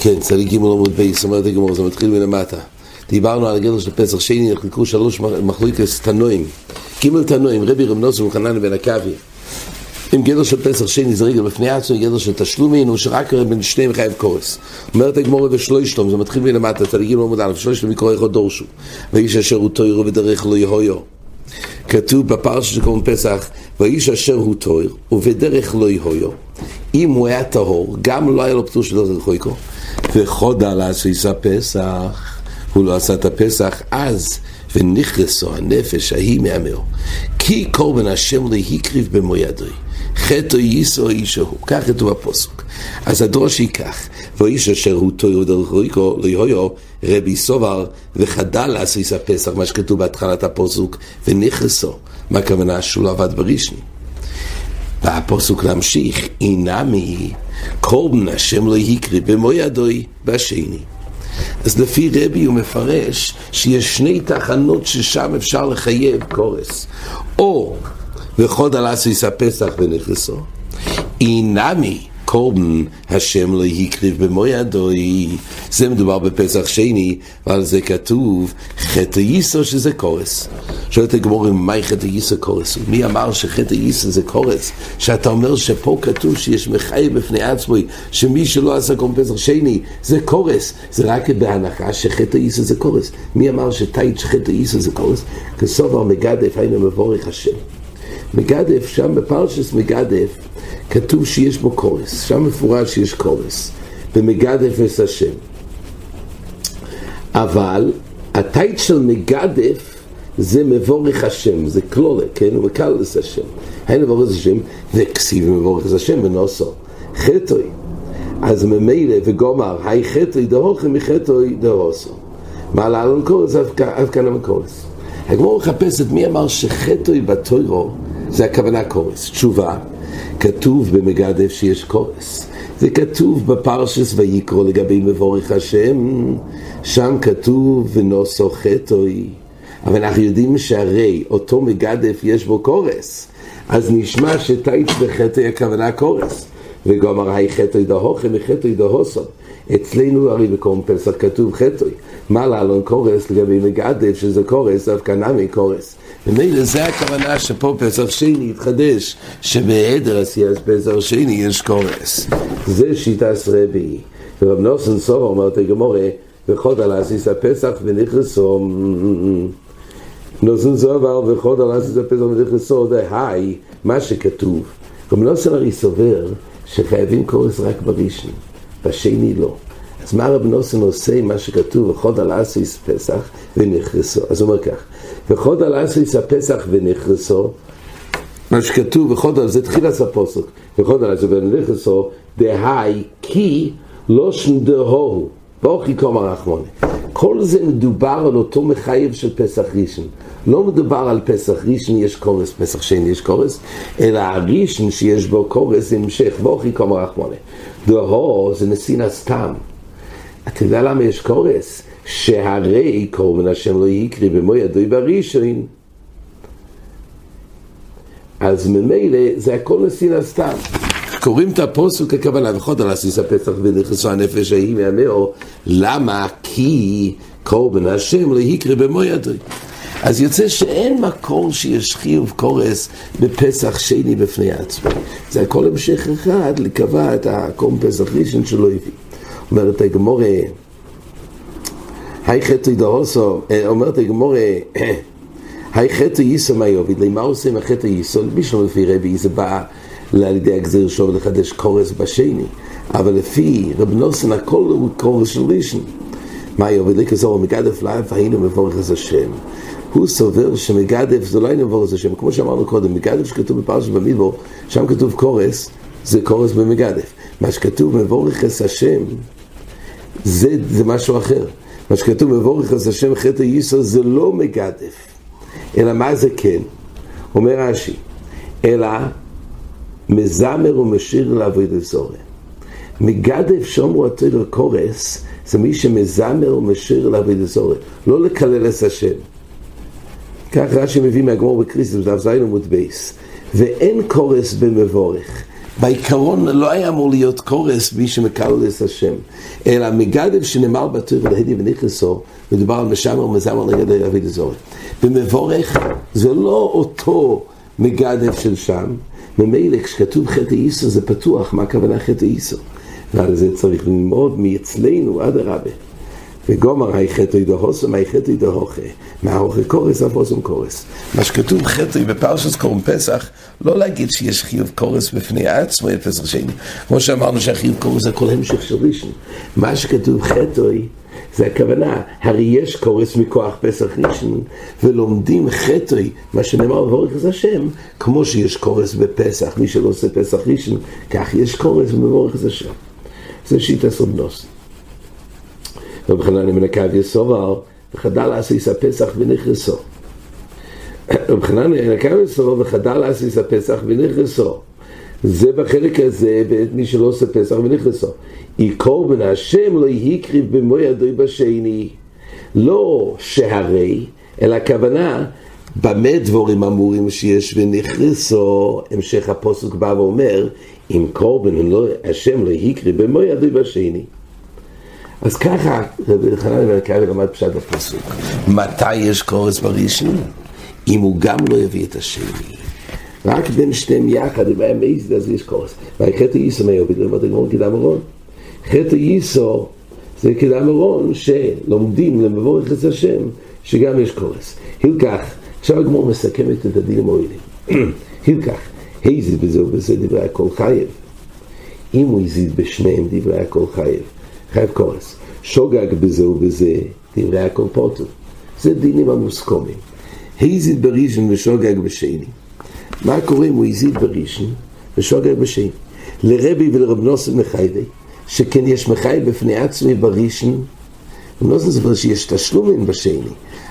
כן, צדיק ג' עמוד בייס, אומרת הגמור, זה מתחיל מלמטה. דיברנו על הגדר של פסח שני, נחלקו שלוש מחלוקס תנועים. ג' תנועים, רבי רב נוסף וחנן בן עכבי. אם גדר של פסח שני זה רגע בפני עצמו, גדר של תשלומין, הוא שרק בין שניהם חייב קורס. אומרת הגמור ושלושתום, זה מתחיל מלמטה, צדיק ג' עמוד א', שלושתום יקרוא איך דורשו. ואיש אשר הוא תוירו בדרך לא יהויו. כתוב בפרשה שקוראים פסח, ואיש אשר הוא תויר, ובדרך לא יהויו. אם הוא היה טהור, גם לא היה לו פטור של דרך חויקו. וחודה לעשיס הפסח, הוא לא עשה את הפסח אז, ונכרסו הנפש ההיא מהמאו. כי קורבן השם להקריב במו ידוי. חטא ייסו איש ההוא, כך כתוב הפוסק. אז הדרוש ייקח, ואיש אשר הוא תוירו דרך חויקו, לא יהויו, רבי סובר, וחדל לעשיס הפסח, מה שכתוב בהתחלת הפוסק, ונכרסו. מה הכוונה? שהוא לא עבד בראשון. והפוסק להמשיך, אינמי קורבן השם לא יקרי במו ידוי בשני. אז לפי רבי הוא מפרש שיש שני תחנות ששם אפשר לחייב קורס. או וחוד על אסיס הפסח ונכנסו. אינמי קורבן השם לא הקריב במו ידוי. זה מדובר בפסח שני, ועל זה כתוב חטא ייסו שזה קורס. שואלת הגמור, מהי חטא ייסו קורס? מי אמר שחטא ייסו זה קורס? שאתה אומר שפה כתוב שיש מחייב בפני עצמו, שמי שלא עשה קורבן פסח שני זה קורס. זה רק בהנחה שחטא ייסו זה קורס. מי אמר שטייט שחטא ייסו זה קורס? כסובר מגדף היינו מבורך השם. מגדף, שם בפרשס מגדף, כתוב שיש בו קורס, שם מפורש שיש קורס, במגדף אס השם. אבל הטייט של מגדף זה מבורך השם, זה כלולה, כן? הוא מקל את השם. היי מבורך השם, וכסיב מבורך השם בנוסו. חטוי. אז ממילא וגומר, היי חטוי דהוכם מחטוי דהוסו. מה לעלון קורס, אף כאן המקורס. הגמור מחפשת מי אמר שחטוי בתוירו זה הכוונה קורס. תשובה, כתוב במגדף שיש קורס. זה כתוב בפרשס ויקרו לגבי מבורך השם, שם כתוב ונוסו חטוי. אבל אנחנו יודעים שהרי אותו מגדף יש בו קורס, אז נשמע שטייץ בחטוי הכוונה קורס. וגומר היי חטוי דהוכם וחטוי דהוסו. אצלנו הרי בקורם פסח כתוב חטוי. מה לעלון קורס לגבי מגדף שזה קורס, דווקא נמי קורס. ומילא זה הכוונה שפה פסח שני יתחדש, שבעדר עשיית פסח שני יש קורס. זה שיטס רבי. ורב נוסן סובר אומרת הגמורה, וחוד על עשיס הפסח ונכנסו נוסן סובר וחוד על עשיס הפסח ונכנסו היי, מה שכתוב. רב נוסן הרי סובר שחייבים קורס רק בראשון, בשני לא. אז מה רב נוסן עושה עם מה שכתוב וחוד על עשיס פסח ונכנסו? אז הוא אומר כך, וחוד על עשיס הפסח ונכנסו, מה שכתוב וחוד על זה תחילת הפוסק, וחוד על עשיס ונכנסו, דהי כי לא שנדהו, באוכי קומר רחמונה. כל זה מדובר על אותו מחייב של פסח ראשון. לא מדובר על פסח ראשון יש קורס, פסח שני יש קורס, אלא הראשון שיש בו קורס זה המשך, באוכי קומר רחמונה. דהו זה נסין הסתם. אתה יודע למה יש קורס? שהרי קורבן השם לא יקרי במו ידוי בראשון. אז ממילא זה הכל נסין הסתם. קוראים את הפוסק הכוונה, וחוד על עשיס הפסח ונכנסו הנפש ההיא מהמאו, למה? כי קורבן השם לא יקרה במו ידוי. אז יוצא שאין מקור שיש חיוב קורס בפסח שני בפני עצמו. זה הכל המשך אחד לקבע את הקורבן פסח ראשון שלא הביא. אומרת הגמורה, היי חטא דהוסו, אומרת הגמורה, היי חטא ייסו מה יוביד, למה עושה עם החטא ייסו? מישהו לפי רבי זה בא על ידי הגזיר שוב לחדש קורס בשני, אבל לפי רב נוסן הכל הוא קורס של ראשון. מה יוביד לכזור מגדף לאף היינו מבורך את השם. הוא סובר שמגדף זה לא היינו מבורך את השם, כמו שאמרנו קודם, מגדף שכתוב בפרשת במדבור, שם כתוב קורס, זה קורס במגדף. מה שכתוב מבורך את השם, זה, זה משהו אחר. מה שכתוב מבורך את השם חטא ייסו זה לא מגדף, אלא מה זה כן? אומר רש"י, אלא מזמר ומשאיר לעבוד זורם. מגדף שומרו התויר קורס זה מי שמזמר ומשאיר לעבוד זורם, לא לקלל את השם. כך רש"י מביא מהגמור בקריסטוס, דף זין עמוד בייס. ואין קורס במבורך. בעיקרון לא היה אמור להיות קורס מי שמקלל את השם, אלא מגדב שנאמר בתור ולהדי ונכנסו, מדובר על משמר ומזמר נגד אבי דזורת. במבורך זה לא אותו מגדב של שם, ממילא כשכתוב חטא איסו זה פתוח, מה הכוונה חטא איסו? ועל זה צריך ללמוד מאצלנו, אדרבה. וגומר היי חטאי דהוסם, היי חטאי דהוכה. מההוכה קורס אף אוסם קורס. מה שכתוב חטאי בפרשת קורם פסח, לא להגיד שיש חיוב קורס בפני עצמו את פסח שני. כמו שאמרנו שהחיוב קורס זה כל המשך של ראשון. מה שכתוב חטאי זה הכוונה, הרי יש קורס מכוח פסח ראשון, ולומדים חטאי, מה שנאמר בבורך את השם, כמו שיש קורס בפסח, מי שלא עושה פסח ראשון, כך יש קורס בבורך את השם. זה שיטה סובנוס. רב חנני בן עקביה סובר, וחדל עשיס הפסח ונכרסו. רב חנני בן עקביה סובר, וחדל עשיס הפסח ונכרסו. זה בחלק הזה, ואת מי שלא עושה פסח ונכרסו. עיקור בן השם לא יקריב במו ידוי בשני. לא שהרי, אלא הכוונה, במה דבורים אמורים שיש ונכרסו, המשך הפוסק בא ואומר, אם קורבן לא, השם לא יקריב במו ידוי בשני. אז ככה, רבי חנן בן עקבי למד פשט הפסוק. מתי יש קורס בראשון? אם הוא גם לא יביא את השני. רק בין שניהם יחד, אם היה מייסד, אז יש קורס. חטא ייסו מי עובד ללמוד הגמור קדם ארון. חטא ייסו זה קדם ארון שלומדים למבורך את השם, שגם יש קורס. הילקח, עכשיו הגמור מסכמת את הדין המועילים. הילקח, היזיד בזה ובזה דברי הכל חייב. אם הוא הזיד בשניהם דברי הכל חייב. חייב קורס. שוגג בזה ובזה, דברי הכל פוטו. זה דינים המוסכומים. הזיד בראשון ושוגג בשני. מה קורה אם הוא הזיד בראשון ושוגג בשני? לרבי ולרב נוסן מחייבי, שכן יש מחייב בפני עצמי בראשון, רב נוסן סבר שיש תשלומים בשני,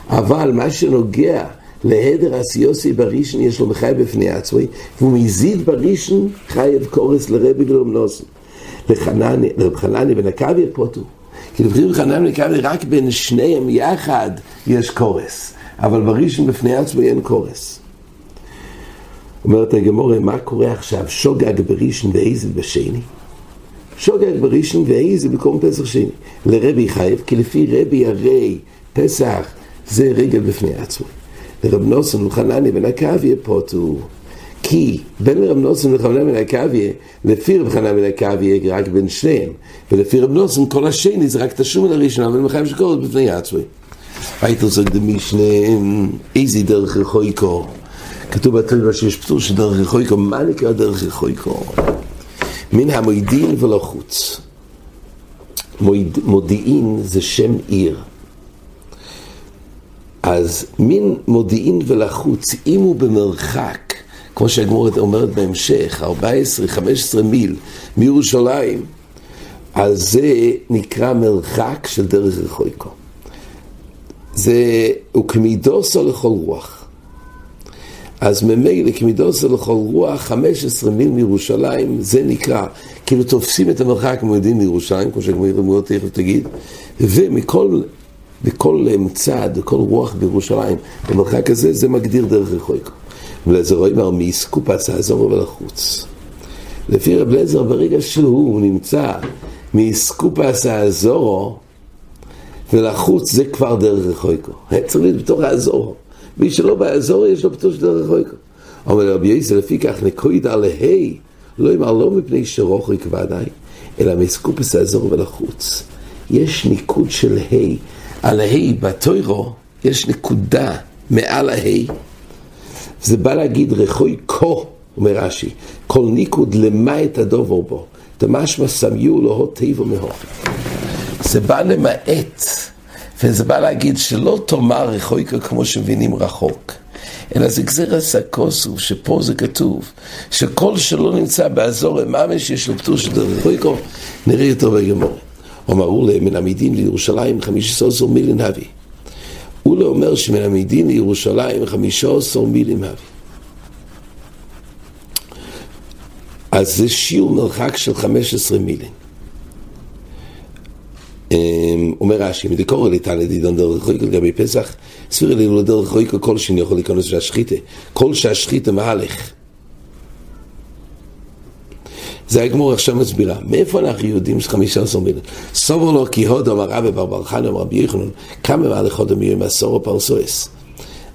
אבל מה שנוגע להדר אסיוסי בראשון יש לו מחייב בפני עצמי, והוא מזיד בראשון חייב קורס לרבי ולרב נוסן. לרב חנני עקביה פוטו. כי רב חנני עקביה רק בין שניהם יחד יש קורס, אבל בראשון בפני עצמו אין קורס. אומרת הגמורה, מה קורה עכשיו? שוגג בראשון ואיזה בשני? שוגג בראשון ואיזה במקום פסח שני. לרבי חייב, כי לפי רבי הרי פסח זה רגל בפני עצמו. לרב נוסון בן עקביה פוטו. כי בין רב נוסון וחנן בן עקביה, לפי רב חנן בן עקביה רק בין שניהם, ולפי רב נוסון כל השני זה רק תשום לראשונה, אבל מחייב שקורת בפני עצמי. היית רוצה קדמי שניהם, איזה דרך רחויקו. כתוב בתורה שיש פטור של דרך רחויקו, מה נקרא דרך רחויקו? מן המוידין ולחוץ. מודיעין זה שם עיר. אז מן מודיעין ולחוץ, אם הוא במרחק כמו שהגמורת אומרת בהמשך, 14-15 מיל מירושלים, אז זה נקרא מרחק של דרך רחויקו. זה, הוא כמידוסו לכל רוח. אז ממילא כמידוסו לכל רוח, 15 מיל מירושלים, זה נקרא, כאילו תופסים את המרחק מועדים מירושלים, כמו שהגמורת תכף תגיד, ומכל בכל צד, בכל רוח בירושלים, במרחק הזה, זה מגדיר דרך רחויקו. ולעזר אומר מאסקופס האזור ולחוץ. לפי רב לזר ברגע שהוא נמצא מאסקופס האזורו ולחוץ זה כבר דרך רחויקו. צריך להיות בתוך האזור. מי שלא באזור יש לו פטור של דרך רחויקו. אומר רבי יסר לפי כך נקויד על ההי לא אמר לא מפני שרוחק ודאי אלא מאסקופס האזור ולחוץ. יש ניקוד של ה' על הה' בתוירו יש נקודה מעל הה' זה בא להגיד רחוי כה, אומר רש"י, כל ניקוד למעט הדובר בו, דמשמע סמיו לו טבע מהו. זה בא למעט, וזה בא להגיד שלא תאמר רחוי כה כמו שמבינים רחוק. אלא זה גזיר הסקוסו, שפה זה כתוב, שכל שלא נמצא באזור ממש יש לו פטור של רחוי כה, נראה יותר בגמור. אמרו להם, מן עמידים לירושלים חמישה עשר מילין אבי. הוא לא אומר שמן המדין לירושלים חמישה עשר מילים אבי. אז זה שיעור מרחק של חמש עשרה מילים. אמ, אומר רש"י, מדקור ליטן לדידון דרך חויקו לגבי פסח, סביר אלינו לדרך חויקו כל שני יכול להיכנס והשחיתה, כל שהשחיתה מהלך. זה הגמור עכשיו מסבירה. מאיפה אנחנו יודעים שחמישה עשר מילים? סובר לו כי הודו אמר רבי בר בר חנא אמר רבי יחנון, כמה מהלך הודו מיום עשור פרסואס.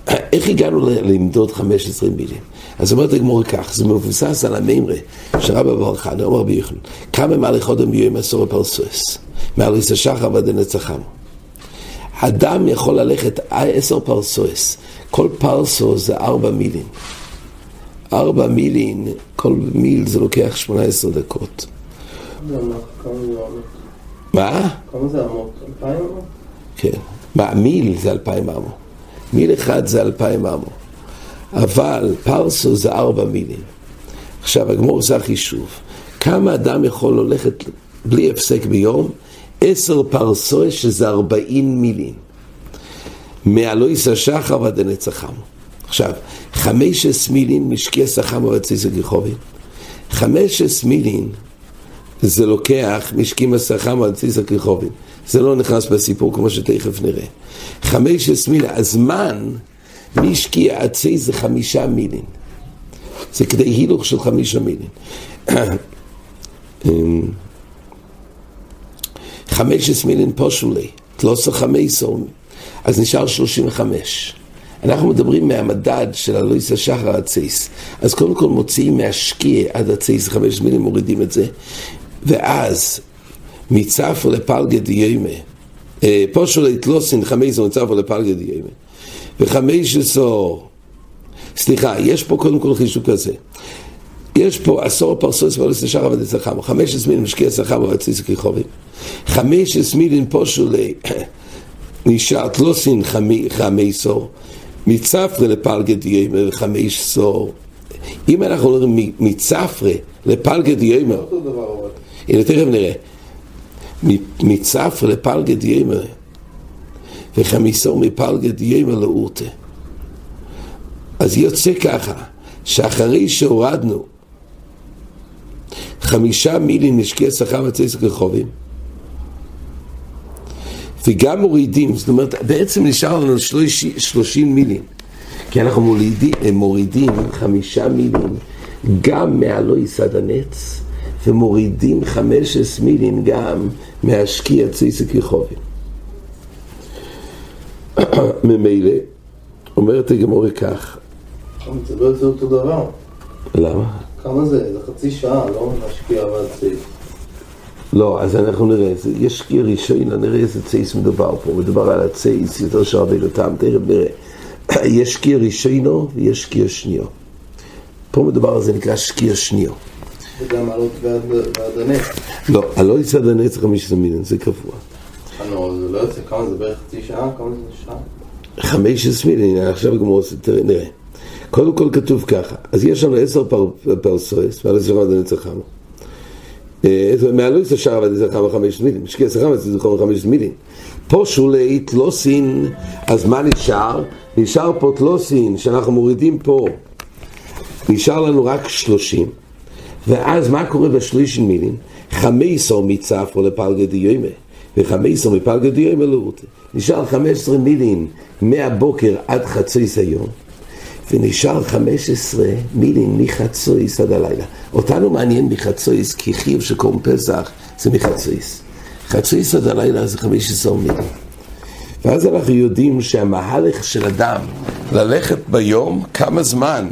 איך הגענו למדוד 15 מילים? אז אומרת הגמור כך, זה מבוסס על המימרה שרבי בר חנא אמר רבי יחנון, כמה מהלך הודו מיום עשור פרסואס. מהליס השחר ועד הנצחם. אדם יכול ללכת עשר פרסואס, כל פרסו זה ארבע מילים. ארבע מילין, כל מיל זה לוקח שמונה עשר דקות. מה? כמה זה אמות? אלפיים אמות? כן. מה, מיל זה אלפיים אמו. מיל אחד זה אלפיים אמו. אבל פרסו זה ארבע מילים. עכשיו, הגמור עושה חישוב. כמה אדם יכול ללכת בלי הפסק ביום? עשר פרסו שזה ארבעים מילים. מאלוהיס השחר ועד הנצחם. עכשיו, חמש מילין משקיע שכם ורציס הגיחובים. חמש מילין זה לוקח משקים השכם ורציס הגיחובים. זה לא נכנס בסיפור כמו שתכף נראה. חמש מילין, הזמן משקיע עצי זה חמישה מילין. זה כדי הילוך של חמישה מילין. חמש מילין פושולי, תלוסו חמש אז נשאר שלושים וחמש. אנחנו מדברים מהמדד של הלויס השחר הצייס. אז קודם כל מוציאים מהשקיע עד הצייס, חמש מילים מורידים את זה, ואז מצפו לפלגה דיימה, אה, פושו להתלוסין חמש זה מצפו לפלגה דיימה, וחמש עשור, סליחה, יש פה קודם כל חישוק כזה. יש פה עשור פרסוס ואולס לשחר עבד אצלכם, חמש עשמין משקיע שכר ועציס ככיכובים, חמש עשמין פושו נשאר תלוסין חמי סור, מצפרא לפלגה דיימר וחמש סור. אם אנחנו אומרים מצפרא לפלגה דיימר, הנה תכף נראה, מצפרא לפלגה דיימר וחמיסור מפלגה דיימר לאורטה. אז יוצא ככה, שאחרי שהורדנו חמישה מילים נשקיע שכר וצייסק רחובים, וגם מורידים, זאת אומרת, בעצם נשאר לנו שלושים מילים. כי אנחנו מורידים, מורידים חמישה מילים גם מהלא יסד הנץ, ומורידים חמש עש מילים גם מהשקיע צייסק יחובים. ממילא, אומרת הגמורי כך. זה לא אותו דבר. למה? כמה זה? זה חצי שעה, לא להשקיע ועד צייסק. לא, אז אנחנו נראה, יש ראשון, נראה איזה צייס מדובר פה, מדובר על הצייס, יותר שווה לטעם, תכף נראה. יש שקיע ראשונו ויש שקיע שניו. פה מדובר על זה נקרא שקיע שניו. וגם עלות ועד הנץ. לא, עלות ועד הנץ זה חמישה מיליון, זה קבוע. לא, זה לא יוצא, כמה זה בערך חצי שעה? כמה זה שעה? חמש מיליון, עכשיו גמור, נראה. קודם כל כתוב ככה, אז יש לנו עשר פרסויס, ועל עשר ועד הנץ החמה. מהלויס השער ועד זכר וחמש מילים, משקיע שכר ועד זכר וחמש מילים. פה שולי תלוסין, אז מה נשאר? נשאר פה תלוסין, שאנחנו מורידים פה, נשאר לנו רק שלושים, ואז מה קורה בשלישין מילים? חמייסו מצפו לפלגה דיומה, וחמייסו מפלגה דיומה לאורטה. נשאר חמש עשרה מילים מהבוקר עד חצי סיום. ונשאר 15 מילים מחצויס עד הלילה. אותנו מעניין מחצויס, כי חיוב שקוראים פסח זה מחצויס. חצויס עד הלילה זה 15 מילים. ואז אנחנו יודעים שהמהלך של אדם ללכת ביום, כמה זמן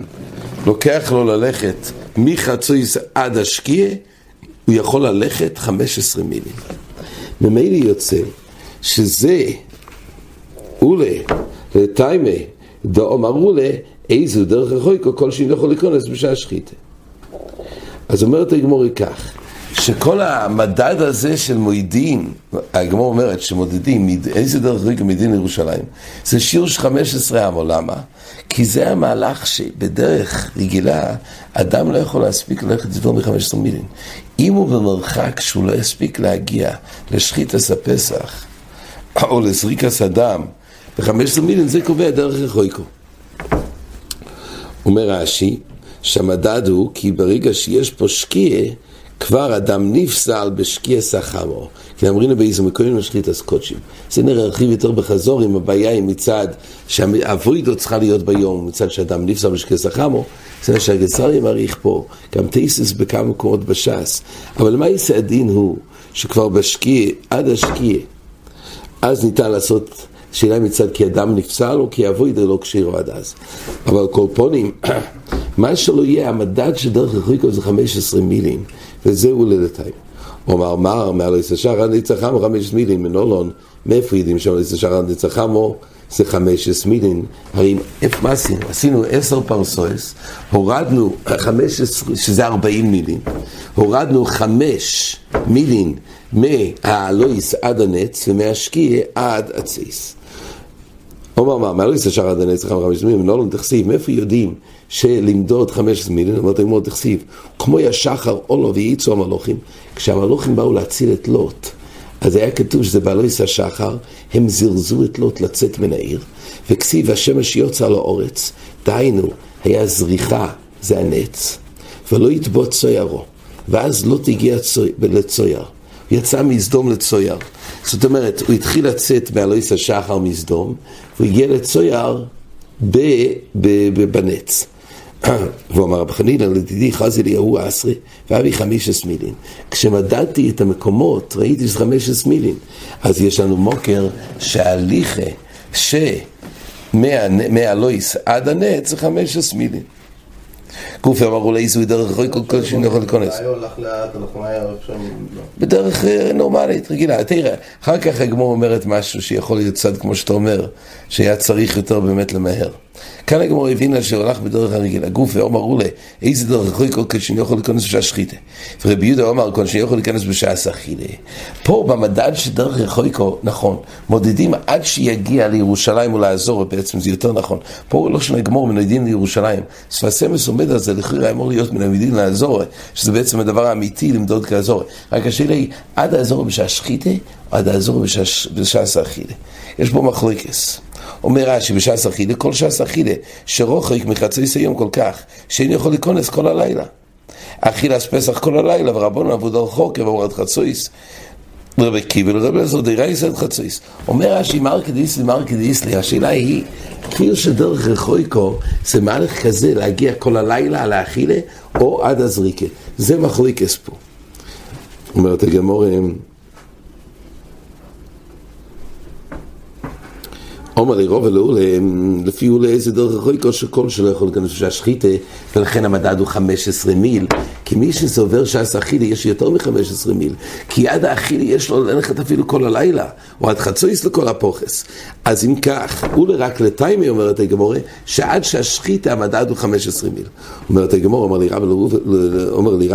לוקח לו ללכת מחצויס עד השקיע, הוא יכול ללכת 15 מילים. ממילא יוצא שזה אולי, לטיימי, דאמרו לה, איזו דרך החויקו כל שאינו יכול להיכנס בשעה שחיתה. אז אומרת הגמורי כך, שכל המדד הזה של מועידים, הגמור אומרת שמודדים איזה דרך החויקו מדין לירושלים, זה שיעור של 15 עמו, למה? כי זה המהלך שבדרך רגילה אדם לא יכול להספיק ללכת יותר מ-15 מילים. אם הוא במרחק שהוא לא יספיק להגיע לשחיטס הפסח או לזריקס הדם ב-15 מילים, זה קובע דרך החויקו. אומר רש"י, שהמדד הוא כי ברגע שיש פה שקיע, כבר אדם נפסל בשקיע סחמו, כי אמרינו באיזו מקומים משחית אז קודשים. זה נרחיב יותר בחזור עם הבעיה היא מצד שהאבוידו צריכה להיות ביום, מצד שאדם נפסל בשקיע סחמו, זה שהגצרי מעריך פה, גם תייסס בכמה מקומות בש"ס. אבל מה יעשה הדין הוא, שכבר בשקיע, עד השקיע, אז ניתן לעשות שאלה מצד כי אדם נפסל או כי אבוידו לא כשירו עד אז. אבל קולפונים, מה שלא יהיה, המדד של דרך החריקו זה 15 מילים, וזה הולדתיים. הוא אמר, מה, מעל יששר עד ניצחמו 15 מילים, מנולון, מאיפה יודעים שם יששר עד ניצחמו? זה 15 מילים, הרי מה עשינו? עשינו 10 פרסויס, הורדנו 15, שזה 40 מילים, הורדנו 5 מילים מהלויס עד הנץ ומהשקיע עד הצייס. אומר מה, לא יששר עד הנץ 15 מילים, נולון תכסיב, מאיפה יודעים שלמדוד 15 מילים, אמרת אמור תכסיב, כמו ישחר אולו וייצו המלוכים, כשהמלוכים באו להציל את לוט, אז היה כתוב שזה בעלויס השחר, הם זרזו את לוט לצאת מן העיר, וכסיב השמש יוצא לאורץ, דהיינו, היה זריחה, זה הנץ, ולא יטבוט צוירו, ואז לוט הגיע לצויר, הוא יצא מסדום לצויר, זאת אומרת, הוא התחיל לצאת בעלויס השחר מסדום, והוא הגיע לצויר בנץ. והוא אמר, רב חנינא, לדידי חזי אליהו עשרה, ואבי חמישס מילין. כשמדדתי את המקומות, ראיתי שזה חמישס מילין. אז יש לנו מוקר שההליכה שמהלויס עד הנץ זה חמישס מילין. גופי אמרו לאיזו דרך רחוי כל כך שאני יכול להיכנס. בדרך נורמלית, רגילה. תראה, אחר כך הגמור אומרת משהו שיכול להיות צד כמו שאתה אומר, שהיה צריך יותר באמת למהר. כאן הגמור הבינה שהולך בדרך הרגילה. גוף ואומר אולה, איזה דרך רחוי כל כך שאני יכול להיכנס בשעה שחיתה. ורבי יהודה אומר כל שאני יכול להיכנס בשעה סחילה. פה במדד של דרך רחוי נכון, מודדים עד שיגיע לירושלים או לאזור, בעצם זה יותר נכון. פה לא שונה גמור מנוידין לירושלים. ספסמס עומד על זה, לכאורה אמור להיות מנוידין לאזור, שזה בעצם הדבר האמיתי למדוד כאזור. רק השאלה היא, עד האזור בשעה שחיתה, או עד האזור בשעה סחילה. יש פה מחלוקס. אומר רש"י בש"ס אכילה, כל ש"ס אכילה, שרוחק מחצי סיום כל כך, שאין יכול להיכנס כל הלילה. אכילס פסח כל הלילה, ורבונו עבוד על חוקר ועבוד חצויס. רבי קיבל ורבי עזר דרייס עד חצויס. אומר רש"י מרקד איסלי מרקד איסלי, השאלה היא, כאילו שדרך רחויקו זה מהלך כזה להגיע כל הלילה לאכילה או עד הזריקה. זה מחליקס פה. אומרת הגמורים אומר לי רוב אלו, לפי אולי איזה דרך רחוקו שכל שלא יכול להיכנס בשעה שחיתה, ולכן המדד הוא 15 מיל. כי מי שסובר שעש אכילי יש יותר מ-15 מיל. כי עד האכילי יש לו ללכת אפילו כל הלילה, או עד חצויס לכל הפוכס. אז אם כך, אולי רק לטיימי אומרת הגמורה, שעד שהשחיתה המדד הוא 15 מיל. אומרת הגמורה, אומר לי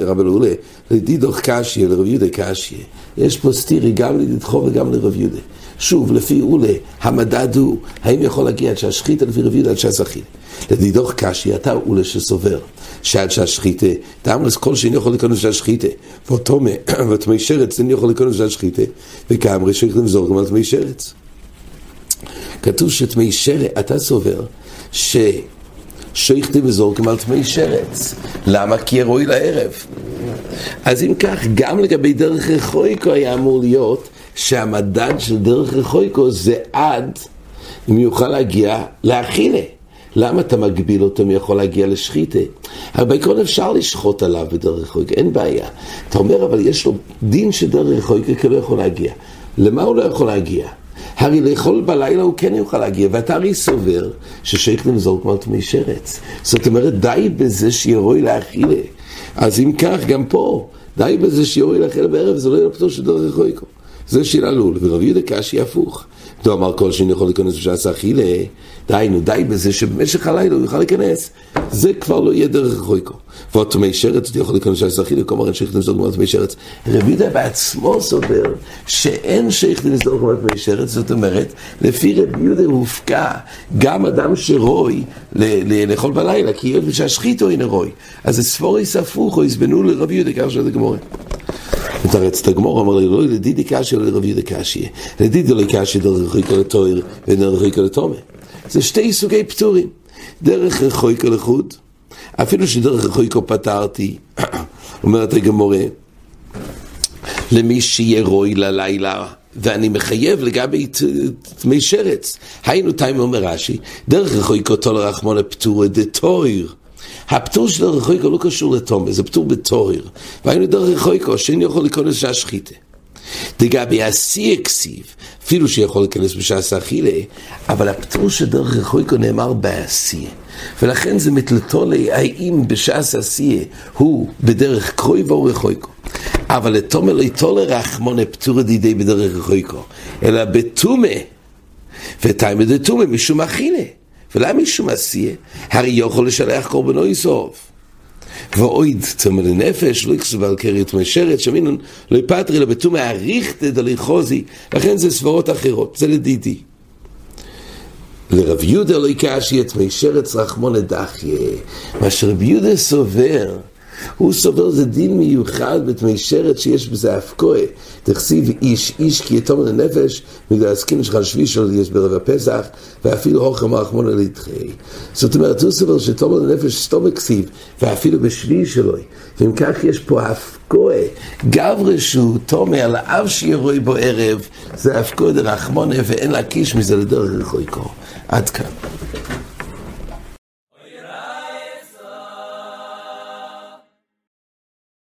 רב אלעולה, לדידוך קשיה, לרב יהודה קשיה. יש פה סטירי גם לדידכו וגם לרב יהודה. שוב, לפי אולה, המדד הוא, האם יכול להגיע עד שהשחיתה לפי רב יהודה עד שהזכין. לדידוך קשי, אתה אולה שסובר, שעד שהשחיתה, תאמרס כל שאין יכול להיכנס שהשחיתה, ואותומי, ותמי שרץ אין יכול להיכנס שהשחיתה, וכאמרי שייך למזור גם על תמי שרץ. כתוב שתמי שרץ, אתה סובר, ש... שייכתי וזורקים על תמי שרץ. למה? כי הרואי לערב. אז אם כך, גם לגבי דרך רחויקו היה אמור להיות שהמדד של דרך רחויקו זה עד אם יוכל להגיע לאכילה. למה אתה מגביל אותו אם יכול להגיע לשחיתה? הרי בעיקרון אפשר לשחוט עליו בדרך רחויקו, אין בעיה. אתה אומר, אבל יש לו דין שדרך רחויקו כי לא יכול להגיע. למה הוא לא יכול להגיע? הרי לאכול בלילה הוא כן יוכל להגיע, ואתה הרי סובר ששייך למזור כמו תמי שרץ. זאת אומרת, די בזה שירוי לאכילה. אז אם כך, גם פה, די בזה שירוי לאכילה בערב, זה לא יהיה פטור של דרך רחויקו. זה שאלה לול, ורב יהודה קשי הפוך. לא אמר כל שני יכול להיכנס בשעת אכילה, דהיינו, די בזה שבמשך הלילה הוא יוכל להיכנס. זה כבר לא יהיה דרך רחוקו. ועוד תמי שרץ, אתה יכול להיכנס בשעת אכילה, כל מרן שייך לנסדור גמר תמי שרץ. רב יהודה בעצמו סובר שאין שייך לנסדור גמר תמי שרץ, זאת אומרת, לפי רב יהודה הופקע גם אדם שרוי לאכול בלילה, כי היות שהשחיתו אינו רוי. אז ספוריס הפוך, או יזבנו לרב יהודה, ככה שאלה גמורה. מתרץ את הגמור, אמר לי, לא לדידי קשי או לרב יהודה קשי. לדידי לא קשי דרך רחוקה לתויר ודרך רחוקה לתומה. זה שתי סוגי פטורים. דרך רחוקה לחוד, אפילו שדרך רחוקה פתרתי, אומרת הגמורה, למי שיהיה רוי ללילה, ואני מחייב לגבי תמי שרץ. היינו תימא אומר רש"י, דרך רחוקותו לרחמון הפטור דתויר. הפטור של רחוקו לא קשור לתומר, זה פטור בתויר. והיינו דרך רחוקו, שאין יכול להיכנס שהשחיתה. דגבי השיא הכסיב, אפילו שיכול להיכנס בשעס האכילה, אבל הפטור של דרך רחוקו נאמר בעשייה. ולכן זה מתלתו לי האם בשעס עשייה הוא בדרך קרוי ואו רחוקו. אבל לתומר לא יתו לרחמונה פטור דידי בדרך רחוקו, אלא בתומה, ותיימא דתומה משום אכילה. ולמה משום עשייה? הרי יכול לשלח קורבנו יסוף. ואויד צמא לנפש, לא יכסו ועל קרית משרת, שמינון לא יפטרי אלא בתומה אריכתא דלי חוזי, לכן זה סברות אחרות, זה לדידי. לרב יהודה לא יקשי את מי שרץ רחמון דחיה, מה שרב יהודה סובר הוא סובר זה דין מיוחד בתמי שרת שיש בזה הפקועה. תכסיב איש איש כי יתום לנפש, בגלל הסכין שלך שבי שלו יש ברב הפסח, ואפילו הוכם רחמון על ידחי. זאת אומרת, הוא סובר שתום לנפש סתום הכסיב, ואפילו בשבי שלו. ואם כך יש פה הפקועה, גברי שהוא תומי על האב שירוי בו ערב, זה הפקועה דרחמונה ואין להקיש מזה לדרך רחוקו. עד כאן.